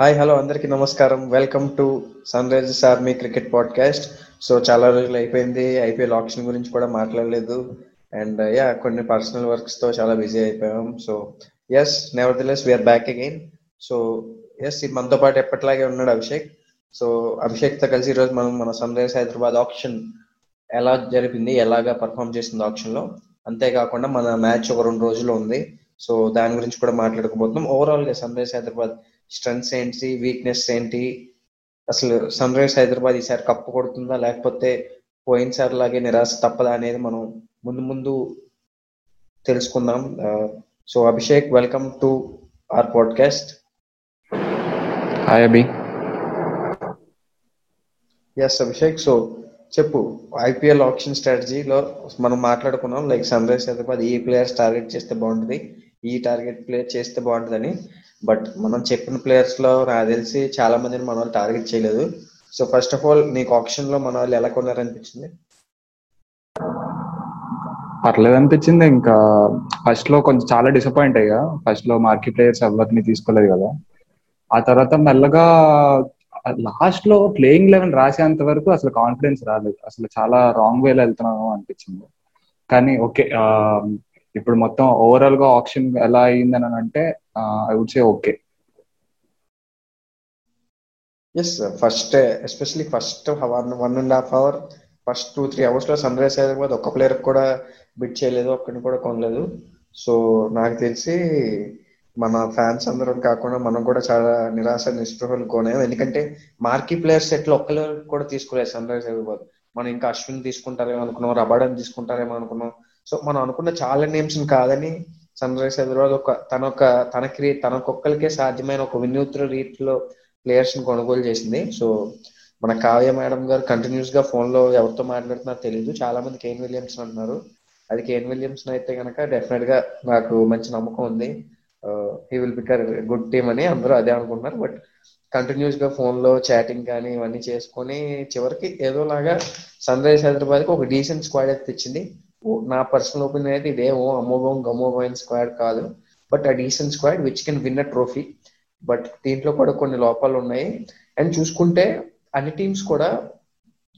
Hi hello అందరికీ నమస్కారం. Welcome to Sunrisers army cricket podcast so చాలా రోజులు అయిపోయింది. ఐపీఎల్ ఆప్షన్ గురించి కూడా మాట్లాడలేదు. అండ్ యా uh, కొన్ని పర్సనల్ వర్క్స్తో చాలా బిజీ అయిపోయాం. So yes nevertheless we're back again so yes మనతో పాటు ఎప్పటిలాగే ఉన్నాడు అభిషేక్. సో అభిషేక్తో కలిసి ఈరోజు మనం మన సన్ రైజర్స్ హైదరాబాద్ ఆప్షన్ ఎలా జరిపింది ఎలాగా పర్ఫామ్ చేసింది ఆప్షన్లో. అంతేకాకుండా మన మ్యాచ్ ఒక రెండు రోజులు ఉంది. సో దాని గురించి కూడా మాట్లాడుకోబోతున్నాం ఓవరాల్గా సన్ రైజర్స్ హైదరాబాద్ స్ట్రెంగ్స్ ఏంటి వీక్నెస్ ఏంటి అసలు సన్ రైజర్స్ హైదరాబాద్ ఈసారి కప్పు కొడుతుందా లేకపోతే పోయినసారి లాగే నిరాశ తప్పదా అనేది మనం ముందు ముందు తెలుసుకుందాం. So Abhishek welcome to our podcast. Hi Abhi. Yes Abhishek so చెప్పు ఐపీఎల్ ఆప్షన్ స్ట్రాటజీలో మనం మాట్లాడుకున్నాం లైక్ సన్ రైజర్స్ హైదరాబాద్ ఈ ప్లేయర్స్ టార్గెట్ చేస్తే బాగుంటుంది ఈ టార్గెట్ ప్లేయర్ చేస్తే బాగుంటుందని. బట్ మనం చెప్పిన ప్లేయర్స్లో నాకు తెలిసి చాలా మందిని మన వాళ్ళు టార్గెట్ చేయలేదు. సో ఫస్ట్ ఆఫ్ ఆల్ నీకు ఆప్షన్లో మన వాళ్ళు ఎలా కొన్నారనిపించింది? పర్లేదు అనిపించింది. ఇంకా ఫస్ట్లో కొంచెం చాలా డిసప్పాయింట్ అయ్యా. ఫస్ట్లో మార్కెట్ ప్లేయర్స్ ఎవరిని తీసుకోలేదు కదా. ఆ తర్వాత మెల్లగా లాస్ట్లో ప్లేయింగ్ లెవెన్ రాసేంత వరకు అసలు కాన్ఫిడెన్స్ రాలేదు. అసలు చాలా రాంగ్ వేలో వెళ్తున్నాము అనిపించింది. కానీ ఓకే ఇప్పుడు మొత్తం ఓవరాల్గా ఆప్షన్ ఎలా అయిందని అంటే I would say okay yes first especially first one one and half hour first two three అవర్స్లో సన్ రైజ్ హైదరాబాద్ ఒక్క ప్లేయర్ కూడా బిట్ చేయలేదు ఒక్కడిని కూడా కొనలేదు. సో నాకు తెలిసి మన ఫ్యాన్స్ అందరం కాకుండా మనం కూడా చాలా నిరాశ నిస్పృహలు కొనేది ఎందుకంటే మార్కీ ప్లేయర్స్ ఎట్లా ఒక్కరు కూడా తీసుకోలేదు సన్ రైజ్ హైదరాబాద్ మనం ఇంకా అశ్విన్ తీసుకుంటారేమో అనుకున్నాం రబాడని తీసుకుంటారేమో అనుకున్నాం. సో మనం అనుకున్న చాలా నేమ్స్ కాదని సన్ రైజ్ హైదరాబాద్ ఒక తన ఒక తనకి తనకొక్కరికే సాధ్యమైన ఒక వినూత్న రీతిలో ప్లేయర్స్ని కొనుగోలు చేసింది. సో మన కావ్య మేడం గారు కంటిన్యూస్గా ఫోన్లో ఎవరితో మాట్లాడుతున్నారో తెలియదు చాలా మంది కేన్ విలియమ్స్ అంటున్నారు. అది కేన్ విలియమ్స్ అయితే కనుక డెఫినెట్గా నాకు మంచి నమ్మకం ఉంది. హీ విల్ బికర్ గుడ్ టీమ్ అని అందరూ అదే అనుకుంటున్నారు. బట్ కంటిన్యూస్గా ఫోన్లో చాటింగ్ కానీ ఇవన్నీ చేసుకొని చివరికి ఏదోలాగా సన్ రైజ్ హైదరాబాద్కి ఒక డీసెంట్ స్క్వాడ్ అయితే తెచ్చింది. నా పర్సనల్ ఒపీనియన్ అయితే ఇదేమో అమోఘం గమోఘమైన స్క్వాడ్ కాదు. But a decent squad which can win a trophy but దీంట్లో కూడా కొన్ని లోపాలు ఉన్నాయి. అండ్ చూసుకుంటే అన్ని టీమ్స్ కూడా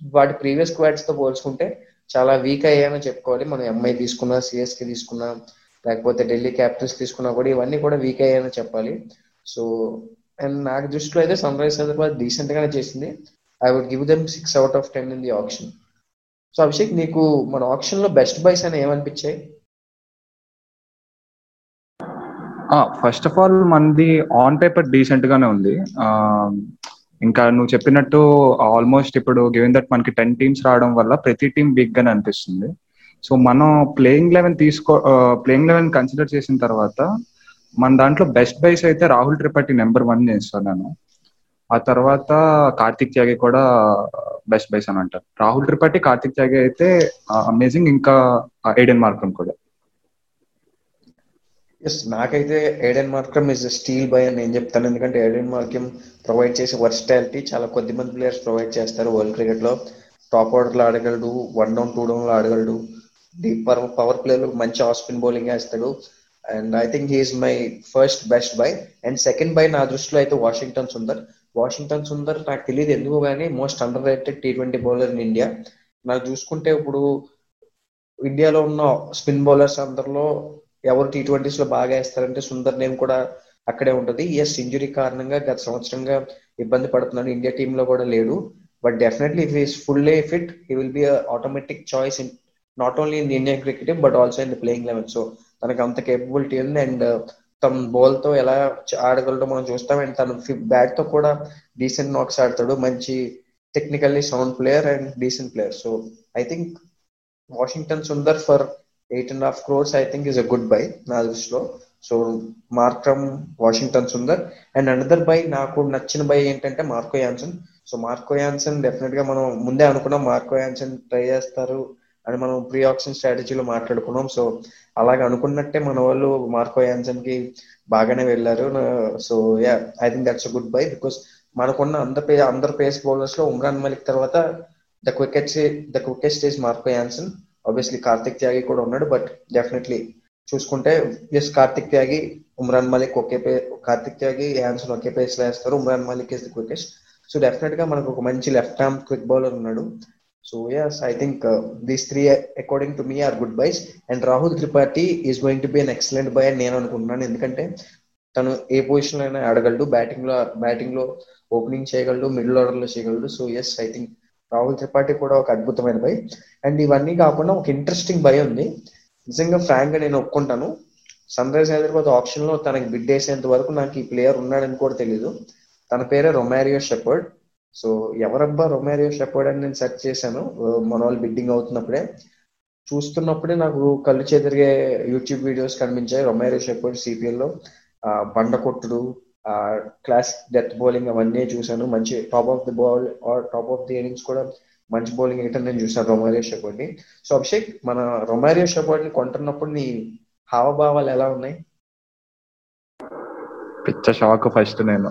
వాటి ప్రీవియస్ స్క్వాడ్స్తో పోల్చుకుంటే చాలా వీక్ అయ్యాయని చెప్పుకోవాలి. మనం ఎంఐ తీసుకున్నా సిఎస్కి తీసుకున్నా లేకపోతే ఢిల్లీ క్యాపిటల్స్ తీసుకున్నా కూడా ఇవన్నీ కూడా వీక్ అయ్యాయని చెప్పాలి. సో అండ్ నాకు దృష్టిలో అయితే సన్ రైజ్ హైదరాబాద్ డీసెంట్ గానే చేసింది. I would give them six out of ten in the auction so Abhishek నీకు మన ఆప్షన్లో బెస్ట్ బైస్ అని ఏమనిపించాయి? ఫస్ట్ ఆఫ్ ఆల్ మనది ఆన్ పేపర్ డీసెంట్ గానే ఉంది. ఇంకా నువ్వు చెప్పినట్టు ఆల్మోస్ట్ ఇప్పుడు గివెన్ దట్ మనకి టెన్ టీమ్స్ రావడం వల్ల ప్రతి టీం వీక్ గానే అనిపిస్తుంది. సో మనం ప్లేయింగ్ లెవెన్ తీసుకో ప్లేయింగ్ లెవెన్ కన్సిడర్ చేసిన తర్వాత మన దాంట్లో బెస్ట్ బైస్ అయితే రాహుల్ త్రిపాఠి నెంబర్ వన్ చేస్తాను నేను. ఆ తర్వాత కార్తిక్ త్యాగి కూడా బెస్ట్ బైస్ అని అంటారు. రాహుల్ త్రిపాఠి కార్తిక్ త్యాగి అయితే అమేజింగ్ ఇంకా ఎయిడెన్ మార్క్రమ్ కూడా. ఎస్ నాకైతే Aiden Markram is steal buy అని నేను చెప్తాను. ఎందుకంటే ఏడెన్ మార్క్రమ్ ప్రొవైడ్ చేసే వర్సిటాలిటీ చాలా కొద్ది మంది ప్లేయర్స్ ప్రొవైడ్ చేస్తారు వరల్డ్ క్రికెట్లో. టాప్ ఆర్డర్లో ఆడగలడు వన్ డౌన్ టూ డౌన్లో ఆడగలడు. డీప్ పవర్ ప్లేలో మంచి ఆఫ్ స్పిన్ బౌలింగ్ వేస్తాడు. And I think he's my first best buy and second buy నా దృష్టిలో అయితే వాషింగ్టన్ సుందర్. వాషింగ్టన్ సుందర్ నాకు తెలియదు ఎందుకు కానీ most underrated T twenty bowler in India నాకు చూసుకుంటే ఇప్పుడు ఇండియాలో ఉన్న స్పిన్ బౌలర్స్ అందరిలో ఎవరు టీ ట్వంటీస్లో బాగా వేస్తారంటే సుందర్ నేమ్ కూడా అక్కడే ఉంటది. ఎస్ ఇంజురీ కారణంగా గత సంవత్సరంగా ఇబ్బంది పడుతున్నాడు. ఇండియా టీమ్లో కూడా లేడు. But definitely if is full fit he will be automatic choice in not only in Indian cricket but also in the playing eleven so తనకి అంత కేపబిలిటీ ఉంది. అండ్ తన బాల్తో ఎలా ఆడగలడో మనం చూస్తాం. అండ్ తన బ్యాట్తో కూడా డీసెంట్ నాక్స్ ఆడతాడు. మంచి technically sound player and decent player so I think Washington Sundar for eight and half crores I think is a good buy నా దృష్టిలో. So Markram Washington Sundar and another buy నాకు నచ్చిన buy ఏంటంటే Marco Jansen so Marco Jansen డెఫినెట్గా మనం ముందే అనుకున్నాం. Marco Jansen try చేస్తారు. అని మనం ప్రీ ఆప్షన్ స్ట్రాటజీలో మాట్లాడుకున్నాం. సో అలాగే అనుకున్నట్టే మన వాళ్ళు మార్కో యాన్సన్కి బాగానే వెళ్ళారు. So yeah I think that's good buy because మనకున్న అందరు పే అందరు పేస్ బౌలర్స్లో ఉమ్రాన్ మలిక్ తర్వాత the quick the quickest is Marco Jansen obviously Kartik Tyagi కూడా ఉన్నాడు బట్ డెఫినెట్లీ చూసుకుంటే ఎస్ కార్తిక్ త్యాగి ఉమ్రాన్ మలిక్ ఒకే పే కార్తిక్ త్యాగి యాన్సన్ ఒకే పేస్లో వేస్తారు. Umran Malik is the quickest so డెఫినెట్గా మనకు ఒక మంచి లెఫ్ట్ హ్యాండ్ క్విక్ బౌలర్ ఉన్నాడు. So yes I think these three according to me our good buys and Rahul Tripathi is going to be an excellent buy అని నేను అనుకుంటున్నాను. ఎందుకంటే తను ఏ పొజిషన్లో అయినా ఆడగలడు. బ్యాటింగ్లో బ్యాటింగ్లో ఓపెనింగ్ చేయగలడు మిడిల్ ఆర్డర్లో చేయగలడు. So yes I think Rahul Tripathi కూడా ఒక అద్భుతమైన బై అండ్ ఇవన్నీ కాకుండా ఒక ఇంట్రెస్టింగ్ బై ఉంది. నిజంగా ఫ్రాంక్గా నేను ఒప్పుకుంటాను. సన్ రైజ్ హైదరాబాద్ ఆప్షన్లో తనకి బిడ్ వేసేంత వరకు నాకు ఈ ప్లేయర్ ఉన్నాడని కూడా తెలియదు తన పేరే రొమారియో షెపర్డ్ సో ఎవరబ్బా రొమారియో షెపర్డ్ అని నేను సెర్చ్ చేశాను. మన వాళ్ళు బిడ్డింగ్ అవుతున్నప్పుడే. చూస్తున్నప్పుడే నాకు కళ్ళు చెదిరిగే యూట్యూబ్ వీడియోస్ కనిపించాయి. రొమారియో షెపర్డ్ సిపిఎల్లో బండ కొట్టుడు క్లాస్ డెత్ బౌలింగ్ అవన్నీ చూశాను. మంచి top of the bowl or top of the innings కూడా మంచి బౌలింగ్ వేయటం నేను చూసాను రొమారియో షెపర్డ్ని సో అభిషేక్ మన రొమారియో షెపర్డ్ని కొంటున్నప్పుడు నీ హావభావాలు ఎలా ఉన్నాయి? పిచ్చ షాక్ ఫస్ట్ నేను.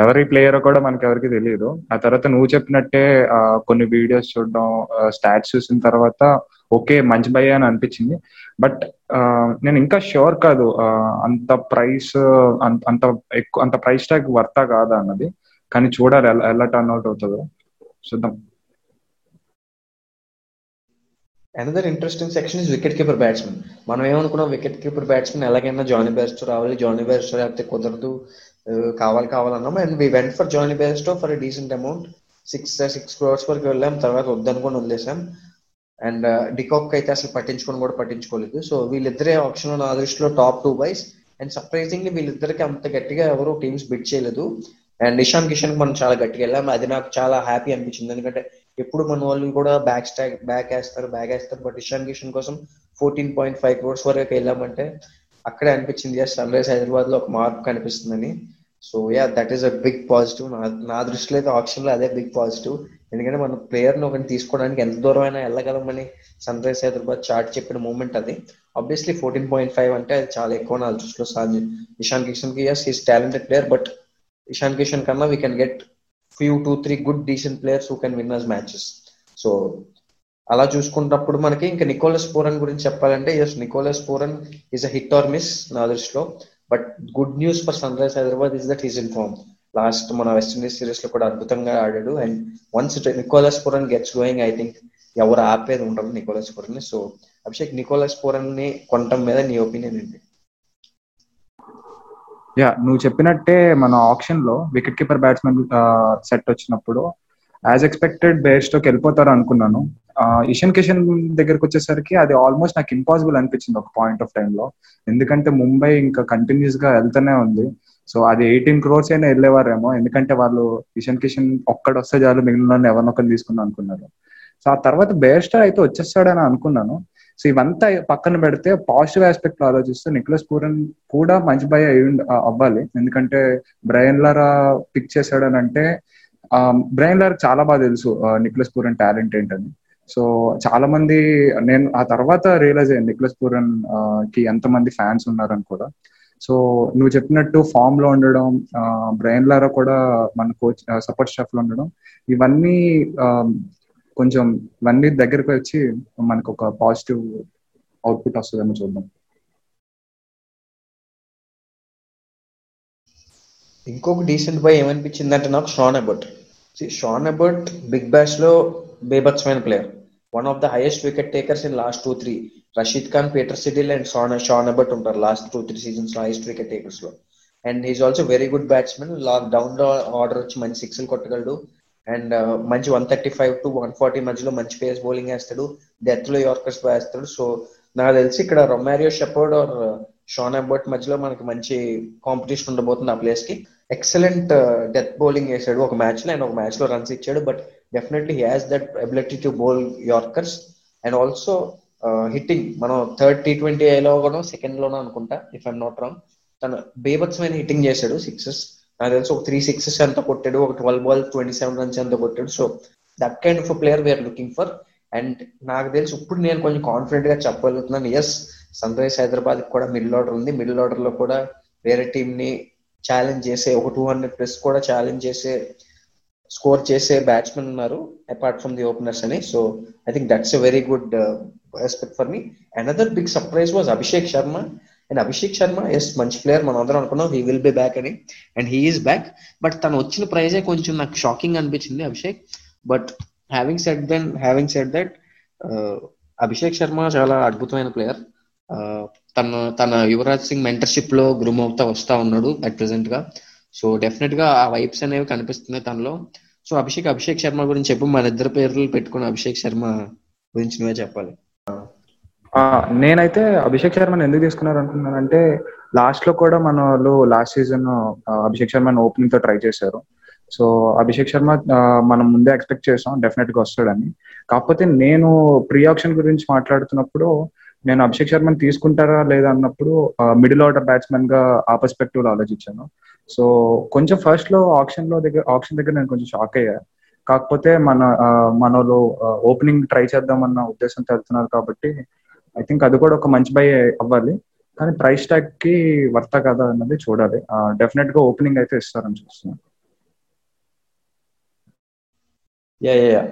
ఎవరి ప్లేయర్ కూడా మనకి ఎవరికి తెలియదు ఆ తర్వాత నువ్వు చెప్పినట్టే కొన్ని వీడియోస్ చూడడం స్టాట్స్ చూసిన తర్వాత ఓకే మంచి భయ అని అనిపించింది. బట్ నేను ఇంకా షూర్ కాదు అంత ప్రైస్ అంత ఎక్కువ అంత ప్రైస్ ట్యాగ్ వర్తా కాదా అన్నది. కానీ చూడాలి ఎలా టర్న్ అవుట్ అవుతుందో. చూద్దాం. Another interesting section is wicket keeper batsmen మనం ఏమనుకున్నాం వికెట్ కీపర్ బ్యాట్స్మెన్ ఎలాగైనా జానీ బెస్ట్ రావాలి జానీ బెస్ట్ లేకపోతే కుదరదు కావాలి కావాలన్నాం and we went for Jonny Bairstow for decent amount six six crores వరకు వెళ్ళాం. తర్వాత వద్దనుకొని వదిలేసాం. అండ్ uh, డికాక్ అయితే అసలు పట్టించుకొని కూడా పట్టించుకోలేదు. సో వీళ్ళిద్దరే ఆప్షన్ నా దృష్టిలో top two buys and surprisingly వీళ్ళిద్దరికి అంత గట్టిగా ఎవరు టీమ్స్ బిట్ చేయలేదు. అండ్ ఇషాన్ కిషన్ మనం చాలా గట్టిగా వెళ్ళాం. అది నాకు చాలా హ్యాపీ అనిపించింది. ఎందుకంటే ఎప్పుడు మన వాళ్ళు కూడా బ్యాక్ స్టాక్ బ్యాక్ వేస్తారు బ్యాక్ వేస్తారు. బట్ ఇషాన్ కిషన్ కోసం ఫోర్టీన్ పాయింట్ ఫైవ్ క్రోర్స్ వరకు వెళ్ళామంటే అక్కడే అనిపించింది సన్ రైజ్ హైదరాబాద్లో ఒక మార్పు కనిపిస్తుందని. So yeah that is a big positive నా నా దృష్టిలో అయితే ఆప్షన్లో అదే బిగ్ పాజిటివ్ ఎందుకంటే మన ప్లేయర్ని ఒకటి తీసుకోవడానికి ఎంత దూరం అయినా వెళ్ళగలమని సన్ రైజ్ హైదరాబాద్ చార్ట్ చెప్పిన మూమెంట్ అది. ఆబ్వియస్లీ ఫోర్టీన్ పాయింట్ ఫైవ్ అంటే అది చాలా ఎక్కువ నా దృష్టిలో సాధ్యం. Ishan కిషన్కి yes is talented player but Ishan Kishan కన్నా we can get few two three good decent players who can win us matches so అలా చూసుకున్నప్పుడు మనకి ఇంకా నికోలస్ పోరన్ గురించి చెప్పాలంటే yes Nicholas Pooran is a hit or miss నా దృష్టిలో. But good news for Sunrisers Hyderabad is that is in form last మన West Indies సిరీస్లో కూడా అద్భుతంగా ఆడాడు. And once Nicholas Pooran gets going I think ఎవరు ఆపేది ఉండరు Nicholas Pooran so Abhishek Nicholas పోరన్ని కొనటం మీద నీ ఒపీనియన్ ఏంటి? యా నువ్వు చెప్పినట్టే మన ఆప్షన్లో వికెట్ కీపర్ బ్యాట్స్మెన్ సెట్ వచ్చినప్పుడు యాజ్ ఎక్స్పెక్టెడ్ బేర్స్టోకి వెళ్ళిపోతారు అనుకున్నాను. ఇషన్ కిషన్ దగ్గరకు వచ్చేసరికి అది ఆల్మోస్ట్ నాకు ఇంపాసిబుల్ అనిపించింది ఒక పాయింట్ ఆఫ్ టైంలో ఎందుకంటే ముంబై ఇంకా కంటిన్యూస్గా వెళ్తూనే ఉంది. సో అది ఎయిటీన్ క్రోర్స్ అయినా వెళ్ళేవారేమో. ఎందుకంటే వాళ్ళు ఇషన్ కిషన్ ఒక్కడ వస్తే చాలు మిగిలిన ఎవరినొకరు తీసుకుందాం అనుకున్నారు. సో ఆ తర్వాత బేర్స్టర్ అయితే వచ్చేస్తాడని అనుకున్నాను. సో ఇవంతా పక్కన పెడితే పాజిటివ్ ఆస్పెక్ట్ ఆలోచిస్తే నిక్లస్ పూరన్ కూడా మంచి భయ అవ్వాలి. ఎందుకంటే బ్రయన్ లారా పిక్ చేశాడని అంటే బ్రయన్ లారా చాలా బాగా తెలుసు నిక్లస్ పూరన్ టాలెంట్ ఏంటని. సో చాలా మంది నేను ఆ తర్వాత రియలైజ్ అయ్యాను నిక్లస్ పూరన్కి ఎంత మంది ఫ్యాన్స్ ఉన్నారని కూడా. సో నువ్వు చెప్పినట్టు ఫామ్లో ఉండడం బ్రెయిన్ లారా కూడా మన కోచ్ సపోర్ట్ స్టాఫ్లో ఉండడం ఇవన్నీ కొంచెం ఇవన్నీ దగ్గరకు వచ్చి మనకు ఒక పాజిటివ్ అవుట్పుట్ వస్తుందని చూద్దాం. ఇంకొక డీసెంట్ బై ఏమనిపించింది అంటే నాకు Sean Abbott Sean Abbott big బ్యాష్లో బేబత్సమైన player one of the highest wicket takers in last two three Rashid Khan Peter Siddle and Sean Sean Abbott ఉంటారు లాస్ట్ టూ త్రీ సీజన్స్లో highest wicket టేకర్స్లో. And he's also very good batsmen lower down order వచ్చి మంచి సిక్స్లు కొట్టగలడు. And మంచి one thirty five to one forty మధ్యలో మంచి pace bowling వేస్తాడు. డెత్లో యార్కర్స్ వేస్తాడు. సో నాకు తెలిసి ఇక్కడ Romario Shepherd or Sean Abbott మధ్యలో మనకి మంచి కాంపిటీషన్ ఉండబోతుంది ఆ ప్లేస్కి. ఎక్సలెంట్ డెత్ బౌలింగ్ వేసాడు ఒక మ్యాచ్లో అండ్ ఒక మ్యాచ్లో రన్స్ ఇచ్చాడు. But definitely has that ability to bowl yorkers and also hitting మనం థర్డ్ టీ ట్వంటీ ఏలో కూడా సెకండ్ లోనో అనుకుంటా ఇఫ్ ఐమ్ నాట్ రాంగ్ తను బేబత్సమైన హిట్టింగ్ చేశాడు సిక్సెస్ నాకు తెలిసి ఒక త్రీ సిక్సెస్ ఎంత కొట్టాడు? ఒక twelve ball twenty seven runs ఎంత కొట్టాడు? So that kind of player we are looking for and నాకు తెలిసి ఇప్పుడు నేను కొంచెం కాన్ఫిడెంట్గా చెప్పగలుగుతున్నాను. ఎస్ సన్ రైజ్ హైదరాబాద్ కూడా మిడిల్ ఆర్డర్ ఉంది. మిడిల్ ఆర్డర్లో కూడా వేరే టీం ని ఛాలెంజ్ చేసే ఒక టూ హండ్రెడ్ ప్లస్ కూడా ఛాలెంజ్ చేసే స్కోర్ చేసే బ్యాట్స్మెన్ ఉన్నారు అపార్ట్ ఫ్రమ్ ది ఓపెనర్స్ అని. So I think that's a very good respect for me another big surprise was Abhishek Sharma and Abhishek Sharma is మంచి player మనం అందరం అనుకున్నాం he will be back అని. And he is back but తను వచ్చిన ప్రైజే కొంచెం నాకు షాకింగ్ అనిపించింది Abhishek. But having set then having set that Abhishek Sharma చాలా అద్భుతమైన ప్లేయర్ uh, తన తన యువరాజ్ సింగ్ మెంటర్షిప్లో గ్రూమ్ అవుతా వస్తా ఉన్నాడు అట్ ప్రెసెంట్గా. సో డెఫినెట్గా ఆ వైబ్స్ అనేవి కనిపిస్తున్నాయి తనలో. సో అభిషేక్ అభిషేక్ శర్మ గురించి చెప్పు మన ఇద్దరు పేర్లు పెట్టుకుని అభిషేక్ శర్మ గురించి నువ్వే చెప్పాలి. నేనైతే అభిషేక్ శర్మని ఎందుకు తీసుకున్నారు అనుకున్నానంటే లాస్ట్లో కూడా మన వాళ్ళు లాస్ట్ సీజన్ అభిషేక్ శర్మని ఓపెనింగ్తో ట్రై చేశారు. సో అభిషేక్ శర్మ మనం ముందే ఎక్స్పెక్ట్ చేసాం డెఫినెట్గా వస్తాడని. కాకపోతే నేను ప్రీ ఆప్షన్ గురించి మాట్లాడుతున్నప్పుడు నేను అభిషేక్ శర్మని తీసుకుంటారా లేదా అన్నప్పుడు మిడిల్ ఆర్డర్ బ్యాట్స్మెన్గా ఆ పర్స్పెక్టివ్లో ఆలోచించాను. సో కొంచెం ఫస్ట్లో ఆప్షన్లో దగ్గర ఆప్షన్ దగ్గర నేను కొంచెం షాక్ అయ్యా. కాకపోతే మన మనలో ఓపెనింగ్ ట్రై చేద్దామన్న ఉద్దేశంతో వెళ్తున్నారు కాబట్టి ఐ థింక్ అది కూడా ఒక మంచి బై అవ్వాలి. కానీ ప్రైస్ ట్యాగ్కి వర్త కదా అన్నది చూడాలి. డెఫినెట్గా ఓపెనింగ్ అయితే ఇస్తారని చూస్తున్నాను. యా యా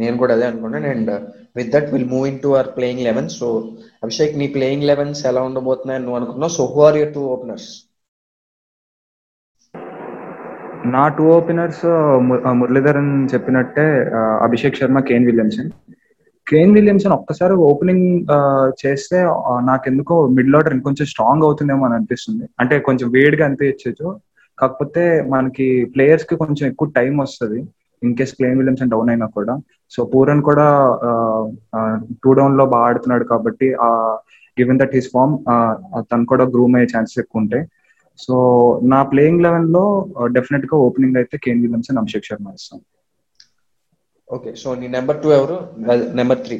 నేను కూడా అదే అనుకున్నాను and with that will move in to our playing eleven so Abhishek నీ ప్లేయింగ్ లెవెన్స్ ఎలా ఉండబోతున్నాయి నువ్వు అనుకున్నావు so who are your two openers నా టూ ఓపెనర్స్ మురళీధరన్ చెప్పినట్టే Abhishek Sharma Kane Williamson Kane Williamson ఒక్కసారి ఓపెనింగ్ చేస్తే నాకెందుకో మిడిల్ ఆర్డర్ ఇంకొంచెం స్ట్రాంగ్ అవుతుందేమో అని అనిపిస్తుంది. అంటే కొంచెం వేడిగా అనిపించచ్చు. కాకపోతే మనకి ప్లేయర్స్కి కొంచెం ఎక్కువ టైం వస్తుంది. In case Kane Williamson down అయినా కూడా. సో పూరన్ కూడా టూ డౌన్లో బాగా ఆడుతున్నాడు కాబట్టి ఆ గివెన్ దట్ హిస్ ఫార్మ్ తను కూడా గ్రూమ్ అయ్యే ఛాన్సెస్ ఎక్కువ ఉంటాయి. సో నా ప్లేయింగ్ లెవెన్లో డెఫినెట్గా ఓపెనింగ్ అయితే కేన్ విలియమ్సన్ అభిషేక్ శర్మ ఇస్తాను ఓకే సో నీ నెంబర్ టూ ఎవరు? Number three.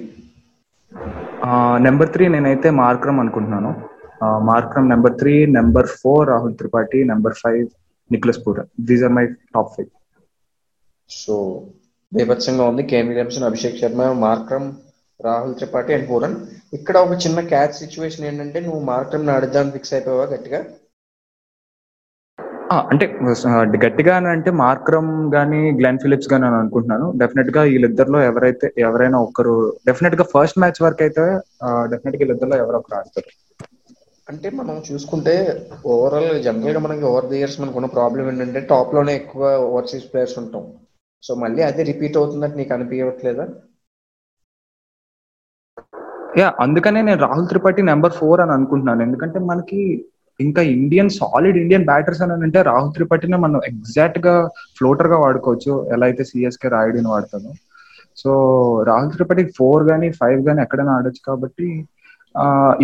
నెంబర్ త్రీ నేనైతే మార్క్రమ్ అనుకుంటున్నాను. Markram number three number four Rahul Tripathi number five Nicholas Pooran these are my top five so బీభత్సంగా ఉంది. Kane Williamson Abhishek Sharma Markram Rahul Tripathi and Pooran. ఇక్కడ ఒక చిన్న catch situation ఏంటంటే నువ్వు Markram ఆడిద్దామని fix అయిపోయావా గట్టిగా? అంటే గట్టిగా అంటే మార్క్రమ్ గానీ గ్లెన్ ఫిలిప్స్ గానీ అని అనుకుంటున్నాను. డెఫినెట్గా వీళ్ళిద్దరిలో ఎవరైతే ఎవరైనా ఒకరు డెఫినెట్గా ఫస్ట్ మ్యాచ్ వరకు అయితే డెఫినెట్గా వీళ్ళిద్దరిలో ఎవరో ఒకరు ఆడతారు. అంటే మనం చూసుకుంటే ఓవరాల్ జనరల్గా మనకి ఓవర్ ది ఇయర్స్ మనకు ఉన్న ప్రాబ్లం ఏంటంటే టాప్లోనే ఎక్కువ ఓవర్సీస్ ప్లేయర్స్ ఉంటాం. సో మళ్ళీ అదే రిపీట్ అవుతున్నట్టు నీకు అనిపించట్లేదా? యా అందుకనే నేను రాహుల్ త్రిపాఠి నెంబర్ ఫోర్ అని అనుకుంటున్నాను. ఎందుకంటే మనకి ఇంకా ఇండియన్ సాలిడ్ ఇండియన్ బ్యాటర్స్ అని అంటే రాహుల్ త్రిపాఠిని మనం ఎగ్జాక్ట్గా ఫ్లోటర్గా వాడుకోవచ్చు. ఎలా అయితే సిఎస్కే రాయుడిని వాడతాను సో రాహుల్ త్రిపాఠి ఫోర్ గానీ ఫైవ్ గానీ ఎక్కడైనా ఆడొచ్చు కాబట్టి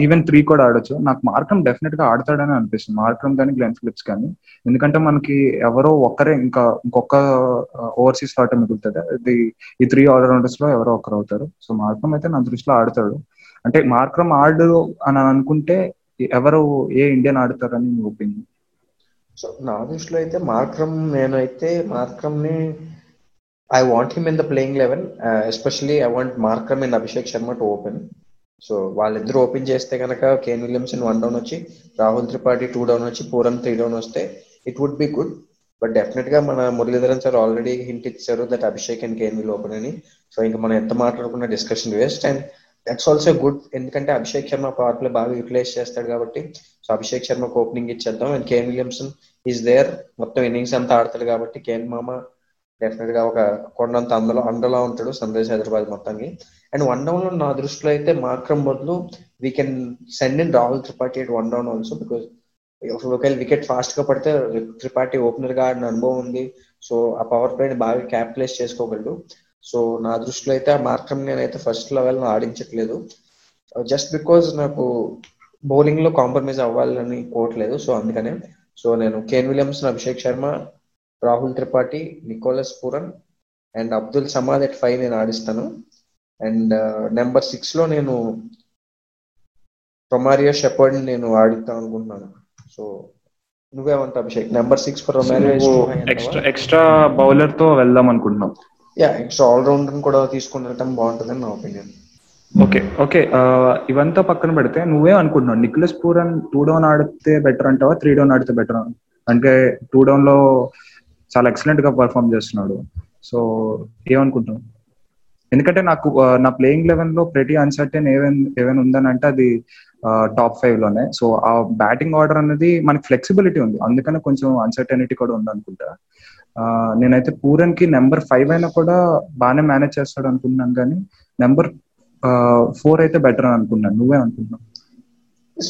ఈవెన్ త్రీ కూడా ఆడొచ్చు. నాకు మార్కం డెఫినెట్గా ఆడతాడని అనిపిస్తుంది. మార్క్రమ్ కానీ గ్లెన్ ఫిలిప్స్ కానీ ఎందుకంటే మనకి ఎవరో ఒక్కరే ఇంకా ఇంకొక ఓవర్సీస్ ఆట మిగులుతుంది ఇది ఈ త్రీ ఆల్రౌండర్స్లో ఎవరో ఒకరు అవుతారు. సో మార్కం అయితే నా దృష్టిలో ఆడతాడు. అంటే మార్కమ్ ఆడు అని అనుకుంటే ఎవరు ఏ ఇండియన్ ఆడతారని మీ ఒపీనియన్? సో నా దృష్టిలో అయితే మార్క్రమ్ నేనైతే uh, మార్క్రమ్ని I want him in the playing eleven especially I want Markram in Abhishek Sharma to open so వాళ్ళిద్దరు ఓపెన్ చేస్తే కనుక కేన్ విలియమ్సన్ వన్ డౌన్ వచ్చి రాహుల్ త్రిపాఠి టూ డౌన్ వచ్చి పూరన్ త్రీ డౌన్ వస్తే it would be good but డెఫినెట్గా మన Muralidharan sir already hint ఇచ్చారు that Abhishek and Kane will open అని. సో ఇంకా మనం ఎంత మాట్లాడుకున్న discussion waste and that's also good ఎందుకంటే అభిషేక్ శర్మ పవర్ ప్లే బాగా యూటిలైజ్ చేస్తాడు కాబట్టి సో అభిషేక్ శర్మకు ఓపెనింగ్ ఇచ్చేద్దాం. And Kane Williamson is there మొత్తం ఇన్నింగ్స్ అంతా ఆడతాడు కాబట్టి కేన్ మామ డెఫినెట్గా ఒక కొండంత అందులో అండలా ఉంటాడు సన్ హైదరాబాద్ మొత్తానికి. అండ్ వన్ డౌన్లో నా దృష్టిలో అయితే మార్క్రమ్ బదులు we can send in Rahul Tripathi at one down also because ఒకవేళ వికెట్ ఫాస్ట్గా పడితే త్రిపాఠి ఓపెనర్గా ఆడిన అనుభవం ఉంది. సో ఆ పవర్ ప్లేని బాగా క్యాపిటలైజ్ చేసుకోగలడు. సో నా దృష్టిలో అయితే ఆ మార్క్రమ్ నేనైతే ఫస్ట్ లెవెల్ ఆడించట్లేదు. జస్ట్ బికాజ్ నాకు బౌలింగ్లో కాంప్రమైజ్ అవ్వాలని కోవట్లేదు సో అందుకనే. సో నేను Kane Williamson Abhishek Sharma Rahul Tripathi Nicholas Pooran and Abdul Samad at five నేను ఆడిస్తాను. అండ్ నెంబర్ సిక్స్లో నేను రొమారియో షెపర్డ్ నేను ఆడిద్దాం అనుకుంటున్నాను. సో నువ్వేమంటావు Abhishek? Number six for Romario extra extra బౌలర్తో వెళ్దాం అనుకుంటున్నాం యా ఇక్స్ ఆల్ రౌండర్ కూడా తీసుకుని వెళ్ళటం బాగుంటుందని నా ఒపీనియన్ ఓకే ఓకే ఇవంతా పక్కన పెడితే నువ్వే అనుకుంటున్నావు. నిక్లెస్ పూరన్ టూ డౌన్ ఆడితే బెటర్ అంటావా? త్రీ డౌన్ ఆడితే బెటర్ అంటే టూ డౌన్లో చాలా ఎక్సలెంట్గా పర్ఫామ్ చేస్తున్నాడు. సో ఏమనుకుంటున్నావు? ఎందుకంటే నాకు uh, నా ప్లేయింగ్ లెవెన్లో ప్రతి అన్సర్టెన్ ఏమైనా ఏమైనా ఉందని అంటే అది uh, టాప్ ఫైవ్లోనే. సో ఆ బ్యాటింగ్ ఆర్డర్ అనేది మనకి ఫ్లెక్సిబిలిటీ ఉంది. అందుకనే కొంచెం అన్సర్టెనిటీ కూడా ఉంది అనుకుంటా నేనైతే పూరన్కి నెంబర్ ఫైవ్ అయినా కూడా బాగానే మేనేజ్ చేస్తాడు అనుకున్నాను కానీ నెంబర్ ఫోర్ అయితే బెటర్ అని అనుకున్నాను. నువ్వే అనుకుంటున్నావు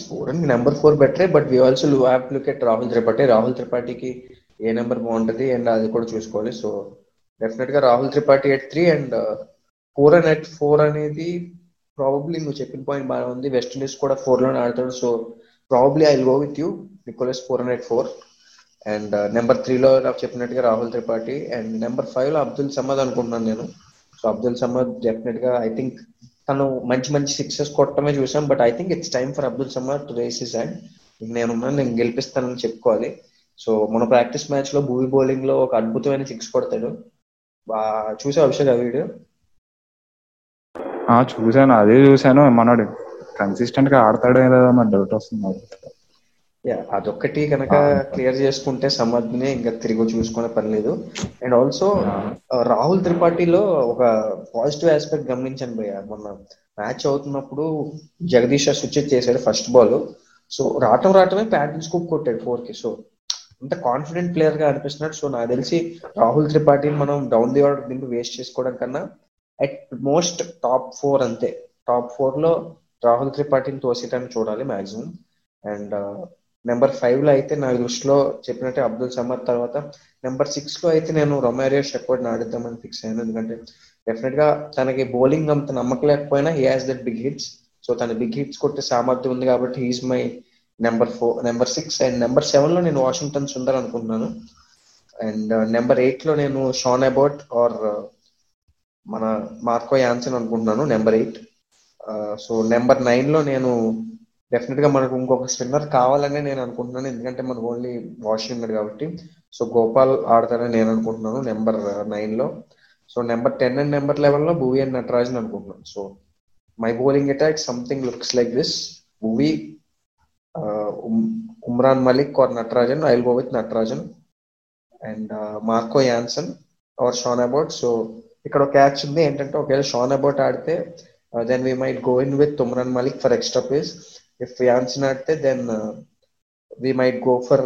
పూరన్ నెంబర్ ఫోర్ బెటరే but we also have look at Rahul Tripathi. Rahul త్రిపాఠికి ఏ నెంబర్ బాగుంటది అండ్ అది కూడా చూసుకోవాలి. సో డెఫినెట్గా Rahul Tripathi at three and Pooran at four అనేది ప్రాబబ్లీ నువ్వు చెప్పిన పాయింట్ బాగా ఉంది. వెస్ట్ ఇండీస్ కూడా ఫోర్లోనే ఆడతాడు. So probably I go with you Nicholas Pooran at four and uh, number త్రీలో నాకు చెప్పినట్టుగా రాహుల్ త్రిపాఠి అండ్ నెంబర్ ఫైవ్లో అబ్దుల్ సమద్ అనుకుంటున్నాను నేను. సో అబ్దుల్ సమద్ డెఫినెట్గా ఐ థింక్ తను మంచి మంచి సిక్సెస్ కొట్టడమే చూసాం but I think it's time for Abdul Samad to raise his and నేను నేను గెలిపిస్తానని చెప్పుకోవాలి సో మన ప్రాక్టీస్ మ్యాచ్లో భూమి బౌలింగ్లో ఒక అద్భుతమైన సిక్స్ కొడతాడు. చూసావు అభిషేక్ ఆ వీడియో? చూసాను అదే చూసాను మనోడు కన్సిస్టెంట్గా ఆడతాడో ఏదో నా డౌట్ వస్తుంది యా అదొక్కటి కనుక క్లియర్ చేసుకుంటే సమర్థ్ని ఇంకా తిరిగి చూసుకునే పని లేదు. అండ్ ఆల్సో రాహుల్ త్రిపాఠిలో ఒక పాజిటివ్ ఆస్పెక్ట్ గమనించాను భయ్య. మొన్న మ్యాచ్ అవుతున్నప్పుడు జగదీష్ స్విచ్ చేశాడు ఫస్ట్ బాల్ సో రావటం రావటమే ప్యాటిల్ స్కూప్ కొట్టాడు ఫోర్కి. సో అంత కాన్ఫిడెంట్ ప్లేయర్గా అనిపిస్తున్నాడు. సో నాకు తెలిసి రాహుల్ త్రిపాఠిని మనం డౌన్ ది ఆర్డర్ దింపి వేస్ట్ చేసుకోవడం కన్నా అట్ మోస్ట్ టాప్ ఫోర్ అంతే. టాప్ ఫోర్లో రాహుల్ త్రిపాఠిని తోసేయటాన్ని చూడాలి మాక్సిమం అండ్ నెంబర్ ఫైవ్లో అయితే నా దృష్టిలో చెప్పినట్టే అబ్దుల్ సమద్ తర్వాత నెంబర్ సిక్స్లో అయితే నేను రొమారియో షెపర్డ్ ఆడిద్దామని ఫిక్స్ అయ్యాను. ఎందుకంటే డెఫినెట్గా తనకి బౌలింగ్ అంత నమ్మకలేకపోయినా he has that big hits so తన బిగ్ హిట్స్ కొట్టే సామర్థ్యం ఉంది కాబట్టి he's my number four number six and number సెవెన్లో నేను వాషింగ్టన్ సుందర్ అనుకుంటున్నాను. అండ్ నెంబర్ ఎయిట్లో నేను షాన్ అబౌట్ ఆర్ uh, మన మార్కో యాన్సన్ అనుకుంటున్నాను నెంబర్ ఎయిట్ సో నెంబర్ నైన్లో నేను డెఫినెట్గా మనకు ఇంకొక స్పిన్నర్ కావాలనే నేను అనుకుంటున్నాను. ఎందుకంటే మనకు ఓన్లీ వాషింగ్ ఉన్నాడు కాబట్టి. సో గోపాల్ ఆడతారని నేను అనుకుంటున్నాను నెంబర్ నైన్లో. So number ten and number లెవెన్లో Bhuvi and Natarajan అనుకుంటున్నాను. So my bowling attack something looks like this Bhuvi Umran Malik or Natarajan I go with Natarajan. And Marco Jansen or Sean Abbott. So ఇక్కడ ఒక catch ఉంది. ఏంటంటే ఒకవేళ Sean Abbott ఆడితే then we might go in with Umran Malik for extra place if Jansen ఆడితే then we might go for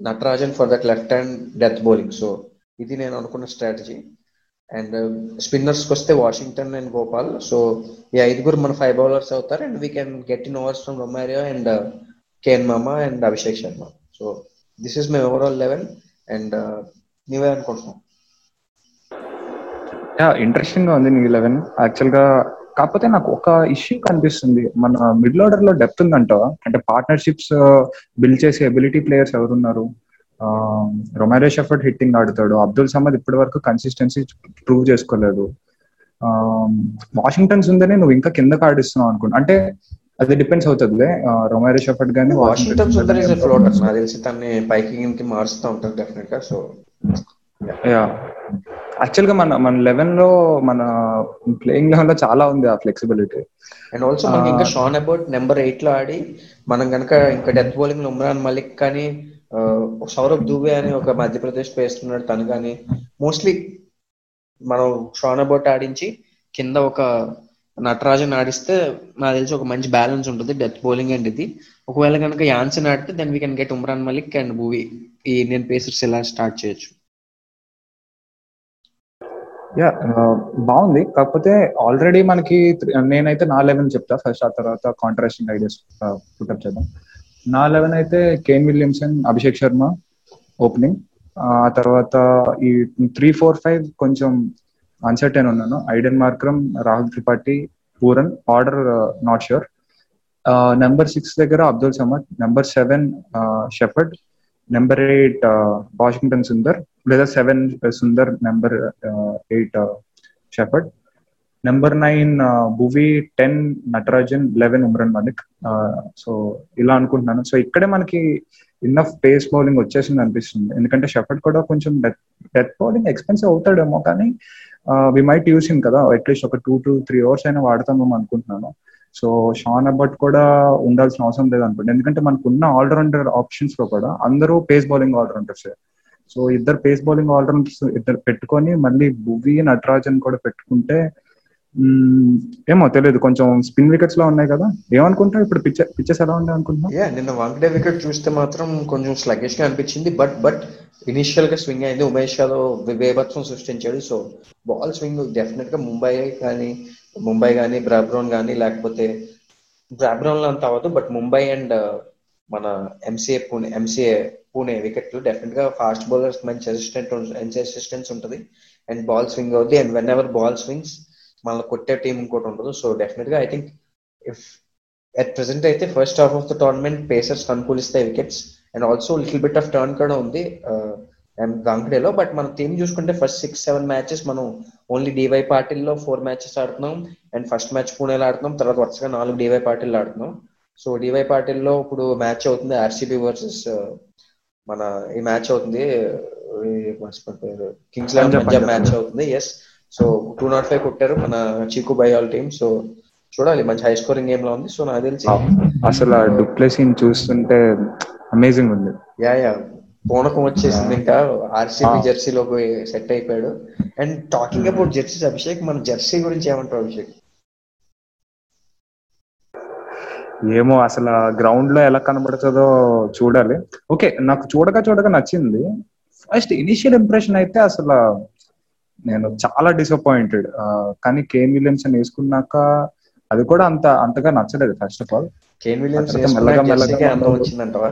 Natarajan for that left hand death bowling so ఇది నేను అనుకున్న స్ట్రాటజీ అండ్ స్పిన్నర్స్ వస్తే Washington and Gopal so ఈ ఐదుగురు మన five bowlers అవుతారు. And we can get in overs from Romario and Kane మామ and Abhishek Sharma so this is my overall eleven and నీవే అనుకుంటున్నావు? ఇంట్రెస్టింగ్గా ఉంది నీ లెవెన్ యాక్చువల్గా కాకపోతే నాకు ఒక ఇష్యూ కనిపిస్తుంది. మన మిడిల్ ఆర్డర్లో డెప్త్ ఉందంట. అంటే పార్ట్నర్షిప్స్ బిల్డ్ చేసే ఎబిలిటీ ప్లేయర్స్ ఎవరున్నారు? రొమారో షఫర్డ్ హిట్టింగ్ ఆడుతాడు. అబ్దుల్ సమద్ ఇప్పటి వరకు కన్సిస్టెన్సీ ప్రూవ్ చేసుకోలేదు. వాషింగ్టన్స్ ఉందని నువ్వు ఇంకా కిందకు ఆడిస్తున్నావు అనుకుంటా. అంటే అది డిపెండ్స్ అవుతుంది రొమారో షఫర్డ్ కానీ వాషింగ్టన్ సుందర్ ఇస్ ఫ్లోటర్ నాకు తెలిసి తన్ని పైకి కిందకి మారుస్తూ ఉంటారు డెఫినెట్గా సో యా యాక్చువల్గా మన మన లెవెన్లో మన ప్లేయింగ్ లెవెన్లో చాలా ఉంది ఆ ఫ్లెక్సిబిలిటీ అండ్ ఆల్సో మనకి ఇంకా షాన్ అబౌట్ నెంబర్ ఎయిట్లో ఆడి మనం కనుక ఇంకా డెత్ బౌలింగ్ ఉమ్రాన్ మలిక్ కానీ సౌరభ్ దూబే అని ఒక మధ్యప్రదేశ్ వేస్తున్నాడు తను కానీ మోస్ట్లీ మనం షాన్ అబౌట్ ఆడించి కింద ఒక నటరాజన్ ఆడిస్తే నాకు తెలిసి ఒక మంచి బ్యాలెన్స్ ఉంటుంది డెత్ బౌలింగ్ అండ్ ఇది. ఒకవేళ కనుక యాన్సన్ ఆడితే then we can get Umran Malik and Bhuvi ఈ ఇండియన్ పేసర్స్ ఇలా స్టార్ట్ చేయొచ్చు. యా బాగుంది. కాకపోతే ఆల్రెడీ మనకి నేనైతే నా లెవెన్ చెప్తా. ఫస్ట్ ఆ తర్వాత కాంట్రాస్టింగ్ ఐడియాస్ పుట్టప్ చేద్దాం. నా లెవెన్ అయితే Kane Williamson Abhishek Sharma opening ఆ తర్వాత ఈ త్రీ ఫోర్ ఫైవ్ కొంచెం అన్సర్టైన్ ఉన్నాను. Aiden Markram Rahul Tripathi Pooran order not sure number six దగ్గర Abdul Samad number seven Shepherd number eight Washington Sundar లేదా seven Sundar number eight Shepherd number nine Bhuvi ten Natarajan eleven Umran Malik so ఇలా అనుకుంటున్నాను. So ఇక్కడే మనకి enough pace bowling వచ్చేసింది అనిపిస్తుంది. ఎందుకంటే Shepherd కూడా కొంచెం డెత్ డెత్ బౌలింగ్ ఎక్స్పెన్సివ్ అవుతాడేమో కానీ వి మైట్ యూస్ హిమ్ కదా. అట్లీస్ట్ ఒక టూ టు త్రీ అవర్స్ అయినా వాడతామేమో అనుకుంటున్నాను. సో షాన్ అబట్ కూడా ఉండాల్సిన అవసరం లేదు అనుకోండి ఎందుకంటే మనకు ఉన్న ఆల్రౌండర్ ఆప్షన్స్లో కూడా అందరూ పేస్ బౌలింగ్ ఆల్రౌండర్స్. సో ఇద్దరు పేస్ బౌలింగ్ ఆల్రౌండర్స్ ఇద్దరు పెట్టుకొని మళ్ళీ భువి నటరాజన్ కూడా పెట్టుకుంటే ఏమో తెలియదు. కొంచెం స్పిన్ వికెట్స్లో ఉన్నాయి కదా. ఏమనుకుంటావు ఇప్పుడు పిచ్చ పిచ్చెస్ ఎలా ఉన్నాయి అనుకుంటున్నా యా నిన్న వాంకడే వికెట్ చూస్తే మాత్రం కొంచెం స్లగ్గిష్గా అనిపించింది. బట్ బట్ ఇనిషియల్గా స్వింగ్ అయింది. ఉమేష్ యాదవ్ బేభత్సం సృష్టించాడు. సో బాల్ స్వింగ్ డెఫినెట్గా ముంబై కానీ ముంబై కానీ బ్రాబ్రోన్ కానీ లేకపోతే బ్రాబ్రోన్లో అంత అవ్వదు బట్ ముంబై అండ్ uh, మన ఎంసీఏ పూణే ఎంసీఏ పూణే వికెట్లు డెఫినెట్గా ఫాస్ట్ బౌలర్స్ మంచి అసిస్టెంట్ మంచి అసిస్టెన్స్ ఉంటుంది. అండ్ బాల్ స్వింగ్ అవుద్ది. And whenever ball swings మళ్ళీ కొట్టే టీం ఇంకోటి ఉండదు. సో డెఫినెట్గా I think if at present అయితే first half of the tournament pacers అనుకూలిస్తాయి wickets and also little bit of turn కూడా ఉంది. Uh, వాంకడేలో బట్ మన టీం చూసుకుంటే ఫస్ట్ సిక్స్ సెవెన్ మ్యాచెస్ మనం ఓన్లీ డివై పాటిల్లో ఫోర్ మ్యాచెస్ ఆడుతున్నాం. అండ్ ఫస్ట్ మ్యాచ్ పూణేలో ఆడుతున్నాం. తర్వాత వరుసగా నాలుగు డివై పాటిల్లో ఆడుతున్నాం. సో డివై పాటిల్లో ఇప్పుడు మ్యాచ్ అవుతుంది ఆర్సీబీ వర్సెస్ మన ఈ మ్యాచ్ అవుతుంది కింగ్స్ లెవెన్ పంజాబ్. మ్యాచ్ అవుతుంది. Yes so two not five కొట్టారు మన చీకు బైఆల్ టీమ్. సో చూడాలి మంచి హై స్కోరింగ్ గేమ్లో ఉంది. సో నాకు తెలిసి అసలు ఆ డూప్లెసీని చూస్తుంటే అమేజింగ్ ఉంది. Yeah yeah. పూనకం వచ్చేసింది ఇంకా. ఆర్సీబీ ఆ. జెర్సీలోకి సెట్ అయిపోయాడు. And talking about jerseys Abhishek మన జెర్సీ గురించి ఏమంటావు అభిషేక్? ఏమో అసలు గ్రౌండ్లో ఎలా కనబడుతుందో చూడాలి. ఓకే నాకు చూడగా చూడగా నచ్చింది. ఫస్ట్ ఇనిషియల్ ఇంప్రెషన్ అయితే అసలు నేను చాలా డిసప్పాయింటెడ్ కానీ కేన్ విలియమ్సన్ వేసుకున్నాక అది కూడా అంత అంతగా నచ్చలేదు first of all Kane Williamson మెల్లగా మెల్లగా జెర్సీకి అందం మనోళ్ళు- వచ్చిందంటవా